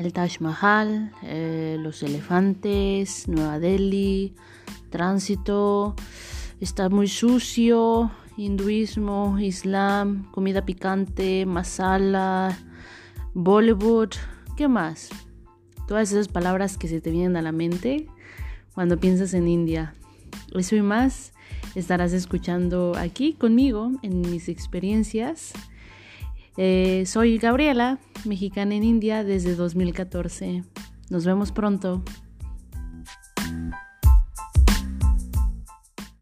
el Taj Mahal, eh, los elefantes, Nueva Delhi, tránsito, está muy sucio, hinduismo, islam, comida picante, masala, Bollywood, ¿qué más? Todas esas palabras que se te vienen a la mente cuando piensas en India. Eso y más estarás escuchando aquí conmigo en mis experiencias. Eh, soy Gabriela, mexicana en India desde 2014. Nos vemos pronto.